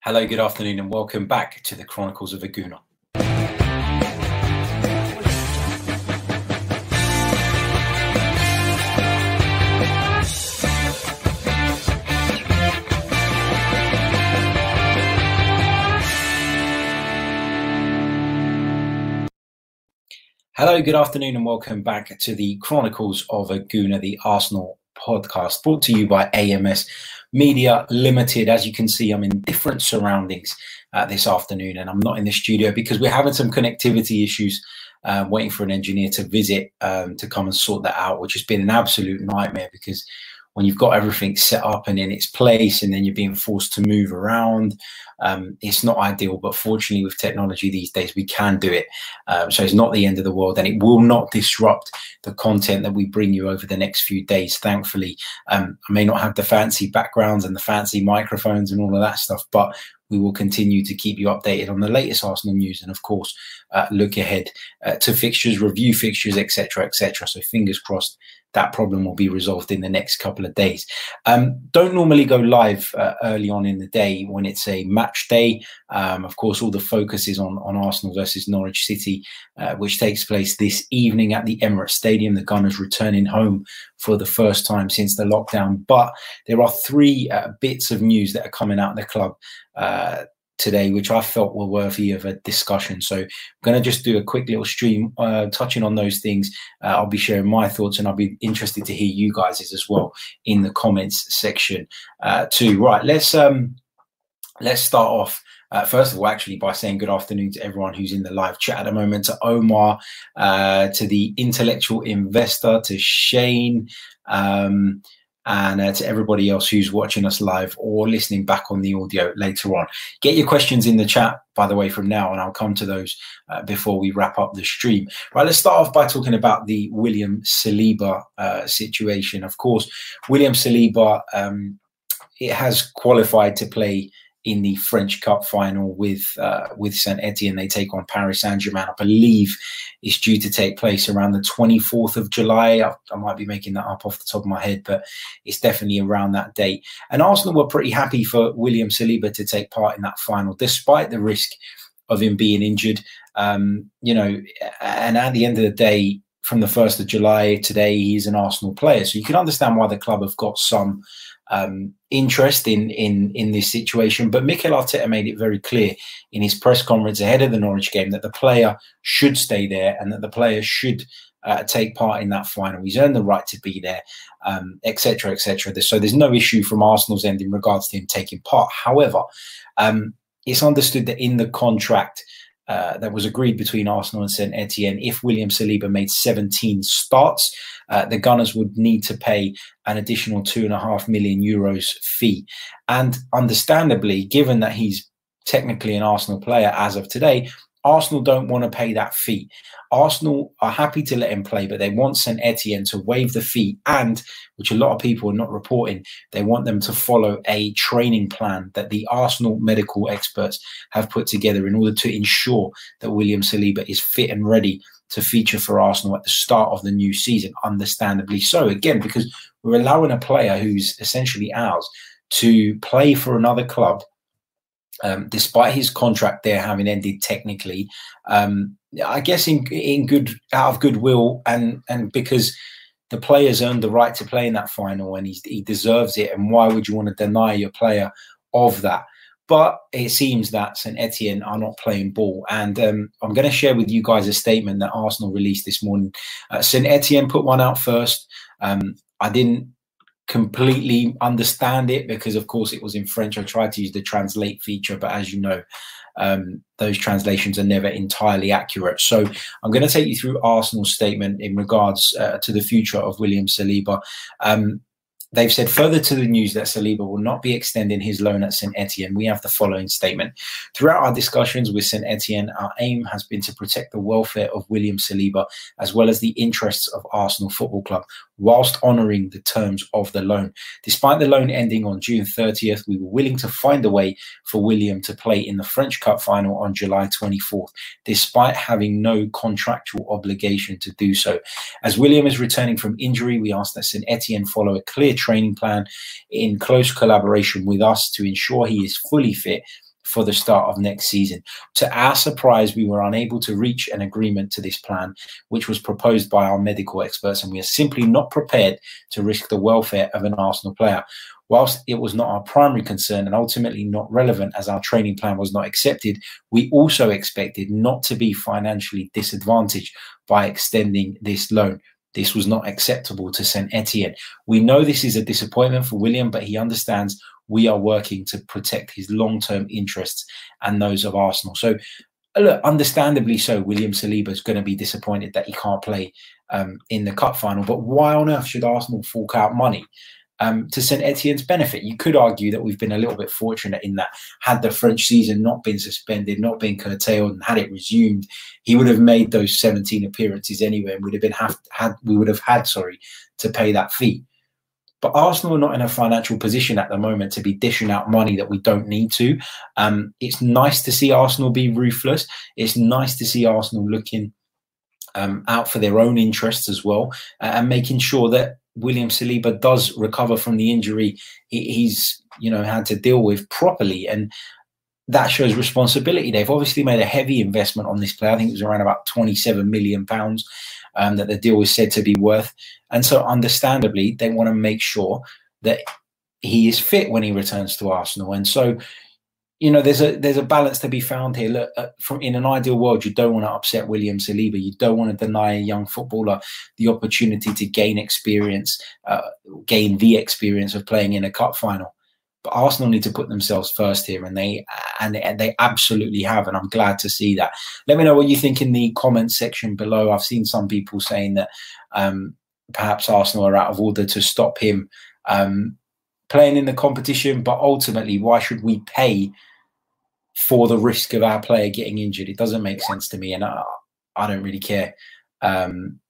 Hello, good afternoon, and welcome back to the Chronicles of a Gooner. Hello, good afternoon, and welcome back to the Chronicles of a Gooner, the Arsenal podcast, brought to you by AMS Media Limited. As you can see, I'm in different surroundings uh, this afternoon, and I'm not in the studio because we're having some connectivity issues. Um, waiting for an engineer to visit um, to come and sort that out, which has been an absolute nightmare because when you've got everything set up and in its place and then you're being forced to move around um, it's not ideal but fortunately with technology these days we can do it um, so it's not the end of the world and it will not disrupt the content that we bring you over the next few days thankfully um, i may not have the fancy backgrounds and the fancy microphones and all of that stuff but we will continue to keep you updated on the latest Arsenal news and, of course, uh, look ahead uh, to fixtures, review fixtures, etc., etc. So, fingers crossed that problem will be resolved in the next couple of days. Um, don't normally go live uh, early on in the day when it's a match day. Um, of course, all the focus is on, on Arsenal versus Norwich City, uh, which takes place this evening at the Emirates Stadium. The Gunners returning home for the first time since the lockdown. But there are three uh, bits of news that are coming out of the club uh, today, which I felt were worthy of a discussion. So I'm going to just do a quick little stream uh, touching on those things. Uh, I'll be sharing my thoughts and I'll be interested to hear you guys as well in the comments section uh, too. Right, let's um, let's start off. Uh, first of all, actually, by saying good afternoon to everyone who's in the live chat at the moment, to Omar, uh, to the intellectual investor, to Shane, um, and uh, to everybody else who's watching us live or listening back on the audio later on. Get your questions in the chat, by the way, from now, and I'll come to those uh, before we wrap up the stream. Right, let's start off by talking about the William Saliba uh, situation. Of course, William Saliba um, it has qualified to play in the French Cup final with uh, with Saint Etienne. They take on Paris Saint Germain. I believe it's due to take place around the 24th of July. I, I, might be making that up off the top of my head, but it's definitely around that date. And Arsenal were pretty happy for William Saliba to take part in that final, despite the risk of him being injured. Um, you know, and at the end of the day, from the 1st of July today, he's an Arsenal player. So you can understand why the club have got some um, interest in in in this situation. But Mikel Arteta made it very clear in his press conference ahead of the Norwich game that the player should stay there and that the player should uh, take part in that final. He's earned the right to be there, etc., um, etc. Et so there's no issue from Arsenal's end in regards to him taking part. However, um, it's understood that in the contract. Uh, that was agreed between Arsenal and St Etienne. If William Saliba made 17 starts, uh, the Gunners would need to pay an additional two and a half million euros fee. And understandably, given that he's technically an Arsenal player as of today, Arsenal don't want to pay that fee. Arsenal are happy to let him play, but they want St Etienne to waive the fee and, which a lot of people are not reporting, they want them to follow a training plan that the Arsenal medical experts have put together in order to ensure that William Saliba is fit and ready to feature for Arsenal at the start of the new season, understandably so. Again, because we're allowing a player who's essentially ours to play for another club, um, despite his contract there having ended technically. Um, I guess in in good out of goodwill and and because the player's earned the right to play in that final and he, he deserves it. And why would you want to deny your player of that? But it seems that St Etienne are not playing ball. And um, I'm going to share with you guys a statement that Arsenal released this morning. Uh, St Etienne put one out first. Um, I didn't completely understand it because, of course, it was in French. I tried to use the translate feature, but as you know, um, those translations are never entirely accurate. So I'm going to take you through Arsenal's statement in regards uh, to the future of William Saliba. Um, They've said further to the news that Saliba will not be extending his loan at St Etienne. We have the following statement. Throughout our discussions with St Etienne, our aim has been to protect the welfare of William Saliba as well as the interests of Arsenal Football Club whilst honouring the terms of the loan. Despite the loan ending on June 30th, we were willing to find a way for William to play in the French Cup final on July 24th, despite having no contractual obligation to do so. As William is returning from injury, we ask that St Etienne follow a clear training plan in close collaboration with us to ensure he is fully fit for the start of next season. To our surprise, we were unable to reach an agreement to this plan, which was proposed by our medical experts, and we are simply not prepared to risk the welfare of an Arsenal player. Whilst it was not our primary concern and ultimately not relevant as our training plan was not accepted, we also expected not to be financially disadvantaged by extending this loan. This was not acceptable to St. Etienne. We know this is a disappointment for William, but he understands we are working to protect his long term interests and those of Arsenal. So, uh, look, understandably so, William Saliba is going to be disappointed that he can't play um, in the cup final. But why on earth should Arsenal fork out money? Um, to St Etienne's benefit. You could argue that we've been a little bit fortunate in that had the French season not been suspended, not been curtailed, and had it resumed, he would have made those 17 appearances anyway, and would have been have had we would have had sorry to pay that fee. But Arsenal are not in a financial position at the moment to be dishing out money that we don't need to. Um, it's nice to see Arsenal be ruthless. It's nice to see Arsenal looking um, out for their own interests as well uh, and making sure that William Saliba does recover from the injury he's you know had to deal with properly and that shows responsibility. They've obviously made a heavy investment on this player. I think it was around about 27 million pounds um, that the deal was said to be worth. And so, understandably, they want to make sure that he is fit when he returns to Arsenal. And so, you know, there's a there's a balance to be found here. Look, uh, from in an ideal world, you don't want to upset William Saliba. You don't want to deny a young footballer the opportunity to gain experience, uh, gain the experience of playing in a cup final. But Arsenal need to put themselves first here, and they and they, and they absolutely have, and I'm glad to see that. Let me know what you think in the comments section below. I've seen some people saying that um, perhaps Arsenal are out of order to stop him um, playing in the competition, but ultimately, why should we pay for the risk of our player getting injured? It doesn't make sense to me, and I, I don't really care. Um,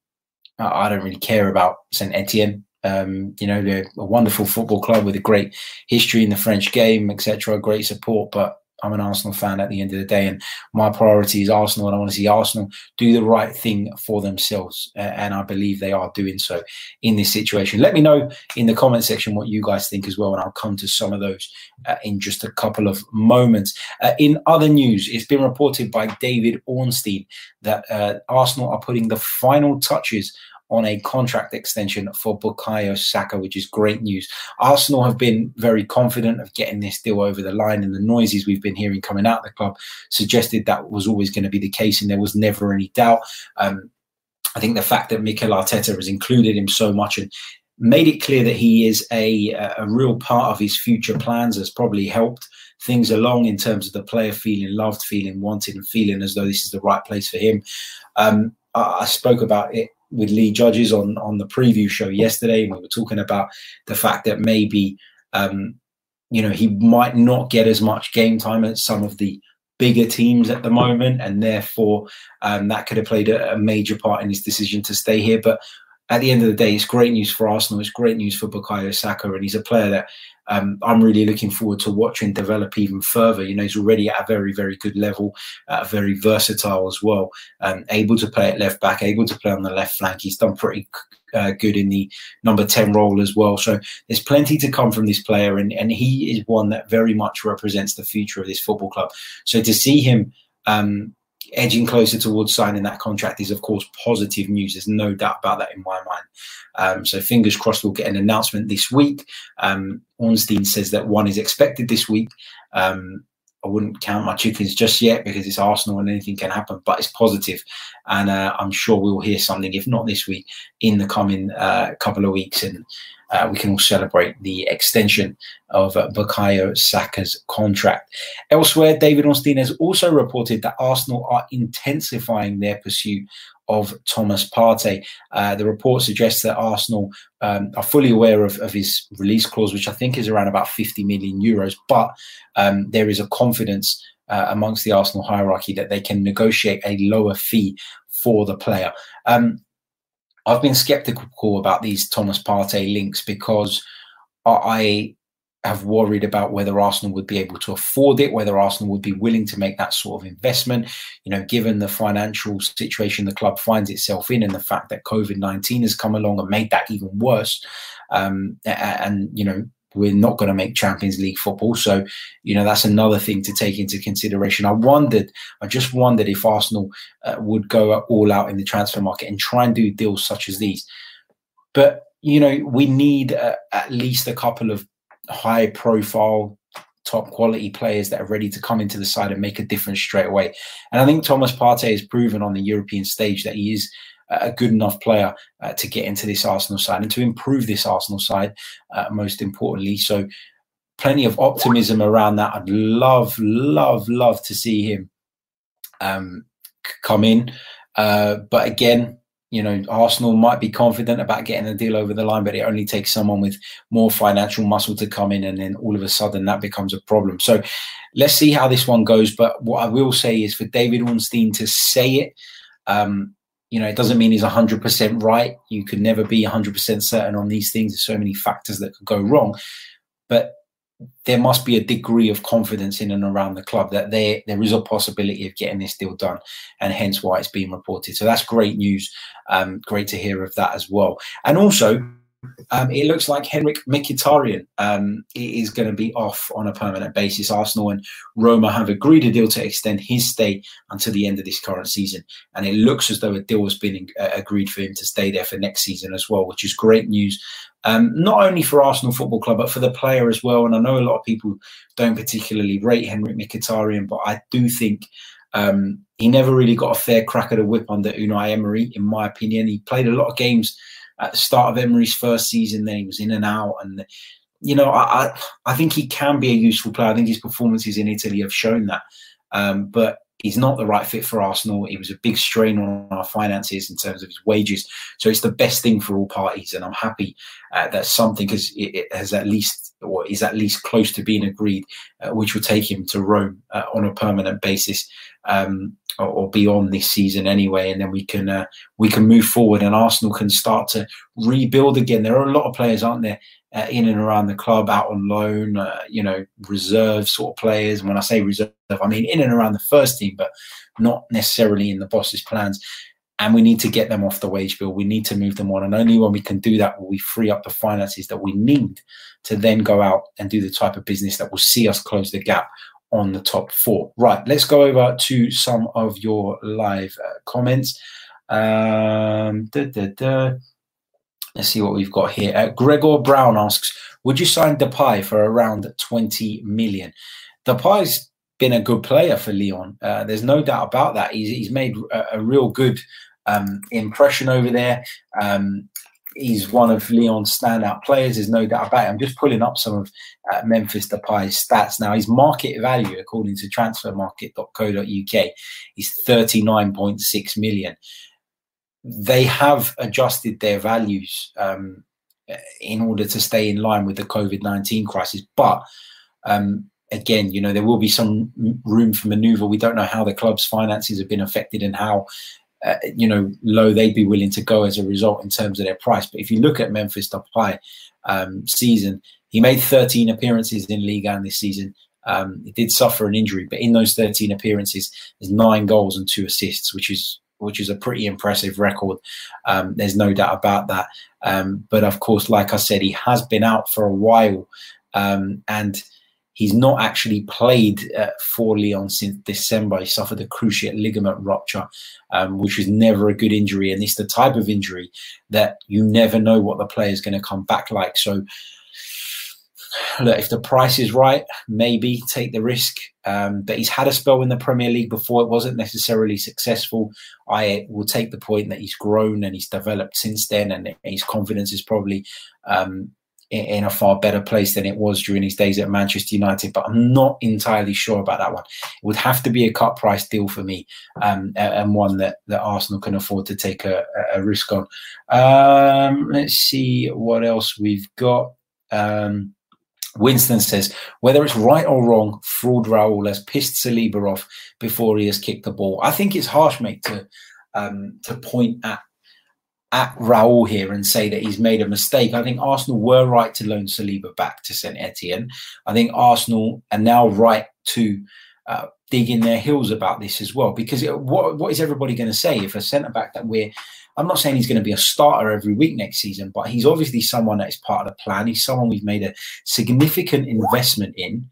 I don't really care about Saint Etienne. Um, you know, they're a wonderful football club with a great history in the French game, etc. Great support, but I'm an Arsenal fan at the end of the day, and my priority is Arsenal, and I want to see Arsenal do the right thing for themselves, and I believe they are doing so in this situation. Let me know in the comment section what you guys think as well, and I'll come to some of those uh, in just a couple of moments. Uh, in other news, it's been reported by David Ornstein that uh, Arsenal are putting the final touches on a contract extension for Bukayo Saka, which is great news. Arsenal have been very confident of getting this deal over the line, and the noises we've been hearing coming out of the club suggested that was always going to be the case, and there was never any doubt. Um, I think the fact that Mikel Arteta has included him so much and made it clear that he is a, a real part of his future plans has probably helped things along in terms of the player feeling loved, feeling wanted, and feeling as though this is the right place for him. Um, I, I spoke about it with Lee Judges on on the preview show yesterday. We were talking about the fact that maybe um, you know he might not get as much game time as some of the bigger teams at the moment, and therefore um, that could have played a, a, major part in his decision to stay here. But at the end of the day, it's great news for Arsenal. It's great news for Bukayo Saka, and he's a player that um, I'm really looking forward to watching develop even further. You know, he's already at a very, very good level, uh, very versatile as well, um, able to play at left back, able to play on the left flank. He's done pretty uh, good in the number 10 role as well. So there's plenty to come from this player, and, and he is one that very much represents the future of this football club. So to see him um, edging closer towards signing that contract is, of course, positive news. There's no doubt about that in my mind. Um, so fingers crossed we'll get an announcement this week. Um, Ornstein says that one is expected this week. Um, I wouldn't count my chickens just yet because it's Arsenal and anything can happen, but it's positive. And uh, I'm sure we'll hear something, if not this week, in the coming uh, couple of weeks. And uh, we can all celebrate the extension of uh, Bukayo Saka's contract. Elsewhere, David Ornstein has also reported that Arsenal are intensifying their pursuit of Thomas Partey. Uh, the report suggests that Arsenal um, are fully aware of, of, his release clause, which I think is around about 50 million euros, but um, there is a confidence uh, amongst the Arsenal hierarchy that they can negotiate a lower fee for the player. Um, I've been skeptical about these Thomas Partey links because I have worried about whether Arsenal would be able to afford it, whether Arsenal would be willing to make that sort of investment. You know, given the financial situation the club finds itself in and the fact that COVID 19 has come along and made that even worse. Um, and, you know, we're not going to make Champions League football. So, you know, that's another thing to take into consideration. I wondered, I just wondered if Arsenal uh, would go all out in the transfer market and try and do deals such as these. But, you know, we need uh, at least a couple of high profile, top quality players that are ready to come into the side and make a difference straight away. And I think Thomas Partey has proven on the European stage that he is a good enough player uh, to get into this Arsenal side and to improve this Arsenal side, uh, most importantly. So, plenty of optimism around that. I'd love, love, love to see him um, come in. Uh, but again, you know, Arsenal might be confident about getting a deal over the line, but it only takes someone with more financial muscle to come in, and then all of a sudden that becomes a problem. So let's see how this one goes. But what I will say is for David Ornstein to say it, um, you know, it doesn't mean he's 100% right. You could never be 100% certain on these things. There's so many factors that could go wrong. But there must be a degree of confidence in and around the club that there there is a possibility of getting this deal done, and hence why it's being reported. So that's great news. Um, great to hear of that as well. And also, um, it looks like Henrikh Mkhitaryan um, is going to be off on a permanent basis. Arsenal and Roma have agreed a deal to extend his stay until the end of this current season, and it looks as though a deal has been uh, agreed for him to stay there for next season as well, which is great news. Um, not only for Arsenal Football Club, but for the player as well. And I know a lot of people don't particularly rate Henrikh Mkhitaryan, but I do think um, he never really got a fair crack at the whip under Unai Emery, in my opinion. He played a lot of games at the start of Emery's first season. Then he was in and out, and you know, I I, I think he can be a useful player. I think his performances in Italy have shown that. Um, but he's not the right fit for Arsenal. It was a big strain on our finances in terms of his wages. So it's the best thing for all parties, and I'm happy uh, that something has, it, has at least or is at least close to being agreed, uh, which will take him to Rome uh, on a permanent basis. Um, or, or, beyond this season anyway, and then we can uh, we can move forward, and Arsenal can start to rebuild again. There are a lot of players, aren't there, uh, in and around the club, out on loan, uh, you know, reserve sort of players. And when I say reserve, I mean in and around the first team, but not necessarily in the boss's plans. And we need to get them off the wage bill. We need to move them on. And only when we can do that will we free up the finances that we need to then go out and do the type of business that will see us close the gap on the top four. Right, let's go over to some of your live uh, comments. Um. Let's see what we've got here. Uh, Gregor Brown asks, would you sign Depay for around 20 million? Depay's been a good player for Lyon. Uh, there's no doubt about that. He's, he's made a, a real good um, impression over there. Um, he's one of Lyon's standout players. There's no doubt about it. I'm just pulling up some of uh, Memphis Depay's stats now. His market value, according to transfermarkt.co.uk, is 39.6 million they have adjusted their values um, in order to stay in line with the COVID 19 crisis. But um, again, you know, there will be some room for maneuver. We don't know how the club's finances have been affected and how. Uh, you know, low they'd be willing to go as a result in terms of their price. But if you look at Memphis Depay um, season, he made 13 appearances in Liga and this season. Um, he did suffer an injury, but in those 13 appearances, there's nine goals and two assists, which is which is a pretty impressive record. Um, there's no doubt about that. Um, but of course, like I said, he has been out for a while, um, and he's not actually played uh, for Lyon since December. He suffered a cruciate ligament rupture, um, which was never a good injury, and it's the type of injury that you never know what the player is going to come back like. So look, if the price is right, maybe take the risk. Um, but he's had a spell in the Premier League before; it wasn't necessarily successful. I will take the point that he's grown and he's developed since then, and his confidence is probably um, in, a far better place than it was during his days at Manchester United. But I'm not entirely sure about that one. It would have to be a cut price deal for me, um, and one that, that Arsenal can afford to take a, a risk on. Um, let's see what else we've got. Um, Winston says, whether it's right or wrong, fraud Raul has pissed Saliba off before he has kicked the ball. I think it's harsh, mate, to um, to point at at Raul here and say that he's made a mistake. I think Arsenal were right to loan Saliba back to St Etienne. I think Arsenal are now right to uh, in their heels about this as well. Because it, what what is everybody going to say if a centre back that we're I'm not saying he's going to be a starter every week next season, but he's obviously someone that is part of the plan. He's someone we've made a significant investment in.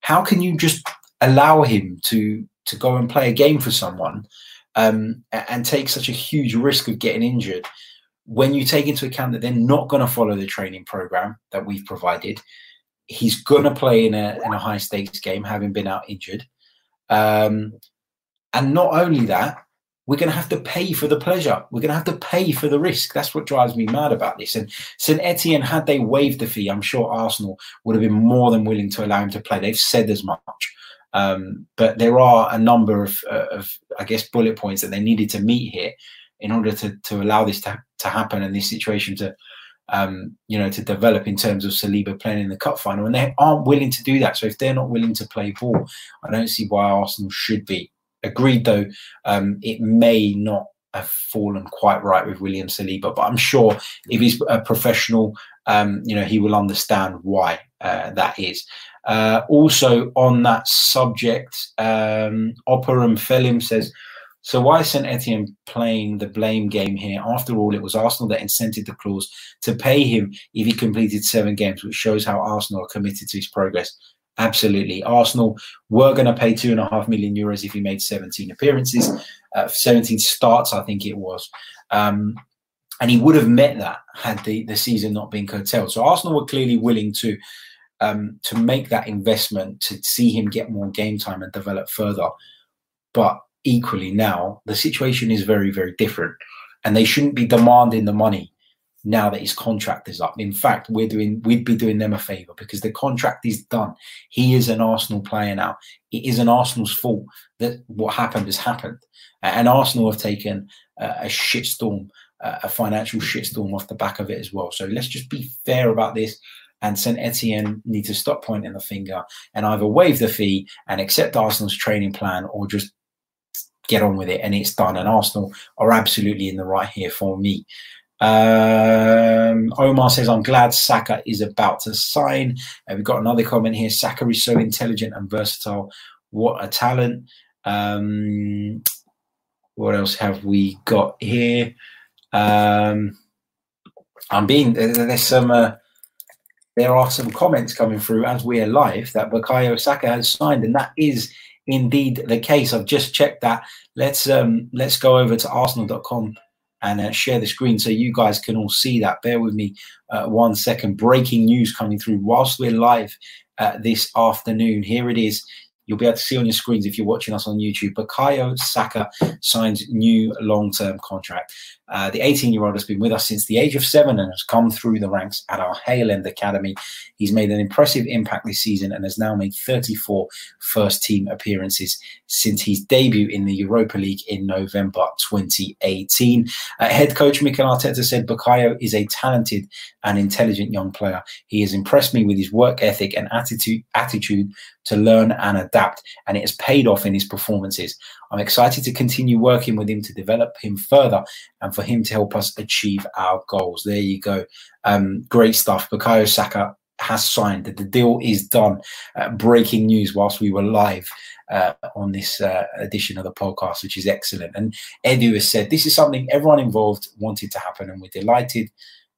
How can you just allow him to to go and play a game for someone um, and take such a huge risk of getting injured when you take into account that they're not going to follow the training program that we've provided? He's going to play in a in a high stakes game, having been out injured. Um, and not only that, we're going to have to pay for the pleasure. We're going to have to pay for the risk. That's what drives me mad about this. And St. Etienne, had they waived the fee, I'm sure Arsenal would have been more than willing to allow him to play. They've said as much. Um, but there are a number of, uh, of, I guess, bullet points that they needed to meet here in order to, to allow this to, to happen and this situation to, um, you know, to develop in terms of Saliba playing in the cup final. And they aren't willing to do that. So if they're not willing to play ball, I don't see why Arsenal should be. Agreed, though, um, it may not have fallen quite right with William Saliba, but I'm sure if he's a professional, um, you know, he will understand why uh, that is. Uh, also, on that subject, um, Operum Felim says, so why is St Etienne playing the blame game here? After all, it was Arsenal that incented the clause to pay him if he completed seven games, which shows how Arsenal are committed to his progress. Absolutely. Arsenal were going to pay two and a half million euros if he made 17 appearances, uh, 17 starts, I think it was. Um, and he would have met that had the, the season not been curtailed. So Arsenal were clearly willing to um, to make that investment to see him get more game time and develop further. But equally now, the situation is very, very different. And they shouldn't be demanding the money now that his contract is up. In fact, we're doing we'd be doing them a favour because the contract is done. He is an Arsenal player now. It is an Arsenal's fault that what happened has happened, and Arsenal have taken a, a shitstorm, a financial shitstorm off the back of it as well. So let's just be fair about this. And Saint Etienne need to stop pointing the finger and either waive the fee and accept Arsenal's training plan, or just get on with it and it's done. And Arsenal are absolutely in the right here for me. Um, Omar says, I'm glad Saka is about to sign. Uh, we've got another comment here. Saka is so intelligent and versatile. What a talent. Um, what else have we got here? Um, I'm being, there's some, uh, there are some comments coming through as we are live that Bukayo Saka has signed, and that is indeed the case. I've just checked that. Let's um, let's go over to arsenal.com and uh, share the screen so you guys can all see that. Bear with me uh, one second. Breaking news coming through whilst we're live uh, this afternoon. Here it is. You'll be able to see on your screens if you're watching us on YouTube. Bukayo Saka signs new long-term contract. Uh, the 18 year old has been with us since the age of seven and has come through the ranks at our Hale Academy. He's made an impressive impact this season and has now made 34 first team appearances since his debut in the Europa League in November 2018. Uh, head coach Mikel Arteta said Bukayo is a talented and intelligent young player. He has impressed me with his work ethic and attitude, attitude to learn and adapt, and it has paid off in his performances. I'm excited to continue working with him to develop him further and for him to help us achieve our goals. There you go. Um, great stuff. Bukayo Saka has signed. that The deal is done. Uh, breaking news whilst we were live uh, on this uh, edition of the podcast, which is excellent. And Edu has said this is something everyone involved wanted to happen, and we're delighted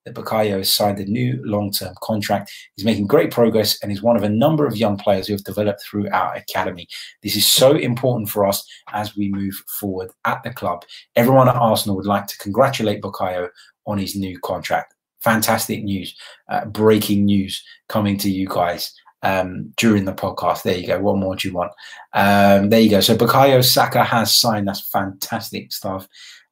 that Bukayo has signed a new long-term contract. He's making great progress and is one of a number of young players who have developed through our academy. This is so important for us as we move forward at the club. Everyone at Arsenal would like to congratulate Bukayo on his new contract. Fantastic news, uh, breaking news coming to you guys um, during the podcast. There you go. What more do you want? Um, there you go. So Bukayo Saka has signed. That's fantastic stuff.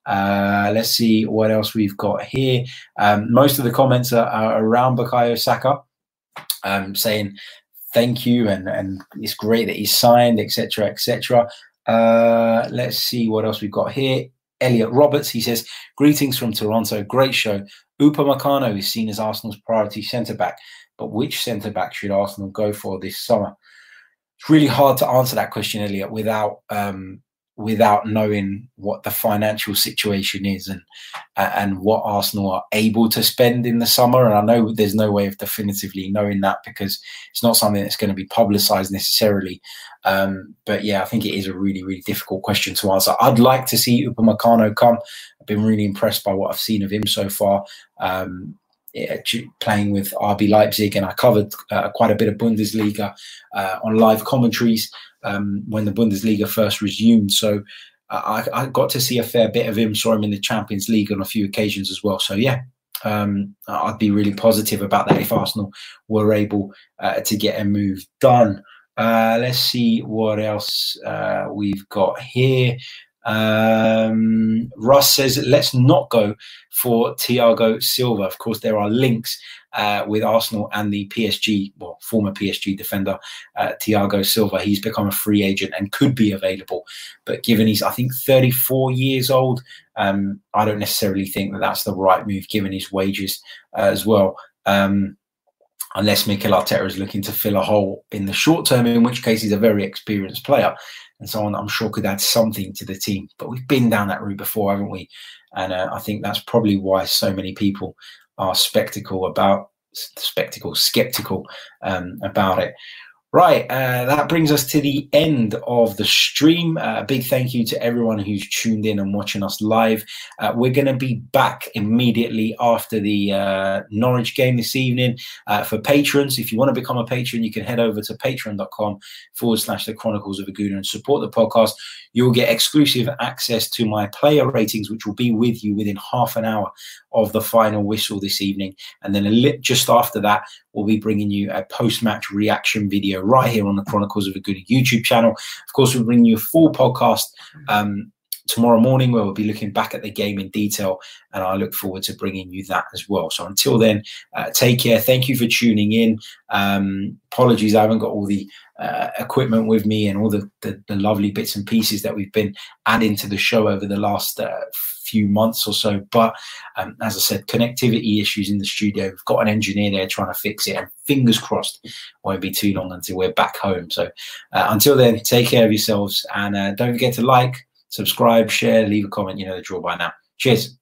Uh, let's see what else we've got here. Um, most of the comments are, are around Bukayo Saka, um, saying thank you and, and it's great that he's signed, etc., etc. Uh, let's see what else we've got here. Elliot Roberts, he says, Greetings from Toronto. Great show. Upamecano is seen as Arsenal's priority centre back, but which centre back should Arsenal go for this summer? It's really hard to answer that question, Elliot, without um, without knowing what the financial situation is and and what Arsenal are able to spend in the summer. And I know there's no way of definitively knowing that because it's not something that's going to be publicised necessarily. Um, but yeah, I think it is a really really difficult question to answer. I'd like to see Upamecano come. I've been really impressed by what I've seen of him so far. Um, playing with RB Leipzig, and I covered uh, quite a bit of Bundesliga uh, on live commentaries um, when the Bundesliga first resumed. So I, I, got to see a fair bit of him. Saw him in the Champions League on a few occasions as well. So yeah, um, I'd be really positive about that if Arsenal were able uh, to get a move done. Uh, let's see what else uh, we've got here. Um, Russ says, let's not go for Thiago Silva. Of course, there are links uh, with Arsenal and the PSG, well, former PSG defender uh, Thiago Silva. He's become a free agent and could be available. But given he's, I think, 34 years old, um, I don't necessarily think that that's the right move given his wages uh, as well. Um, unless Mikel Arteta is looking to fill a hole in the short term, in which case he's a very experienced player and so on, I'm sure could add something to the team. But we've been down that route before, haven't we? And uh, I think that's probably why so many people are spectacle about spectacle, skeptical um, about it. Right, uh, that brings us to the end of the stream. Uh, a uh, big thank you to everyone who's tuned in and watching us live. Uh, we're going to be back immediately after the uh, Norwich game this evening uh, for patrons. If you want to become a patron, you can head over to patreon.com forward slash the Chronicles of a Gooner and support the podcast. You'll get exclusive access to my player ratings, which will be with you within half an hour of the final whistle this evening. And then a li- just after that, we'll be bringing you a post match reaction video right here on the Chronicles of a Good YouTube channel. Of course, we'll bring you a full podcast. Um, tomorrow morning where we'll be looking back at the game in detail and i look forward to bringing you that as well so until then uh, take care thank you for tuning in um, apologies i haven't got all the uh, equipment with me and all the, the, the lovely bits and pieces that we've been adding to the show over the last uh, few months or so. But um, as I said, connectivity issues in the studio. We've got an engineer there trying to fix it, and fingers crossed, won't be too long until we're back home. So uh, until then, take care of yourselves and uh, don't forget to like, subscribe, share, leave a comment. You know the drill by now. Cheers.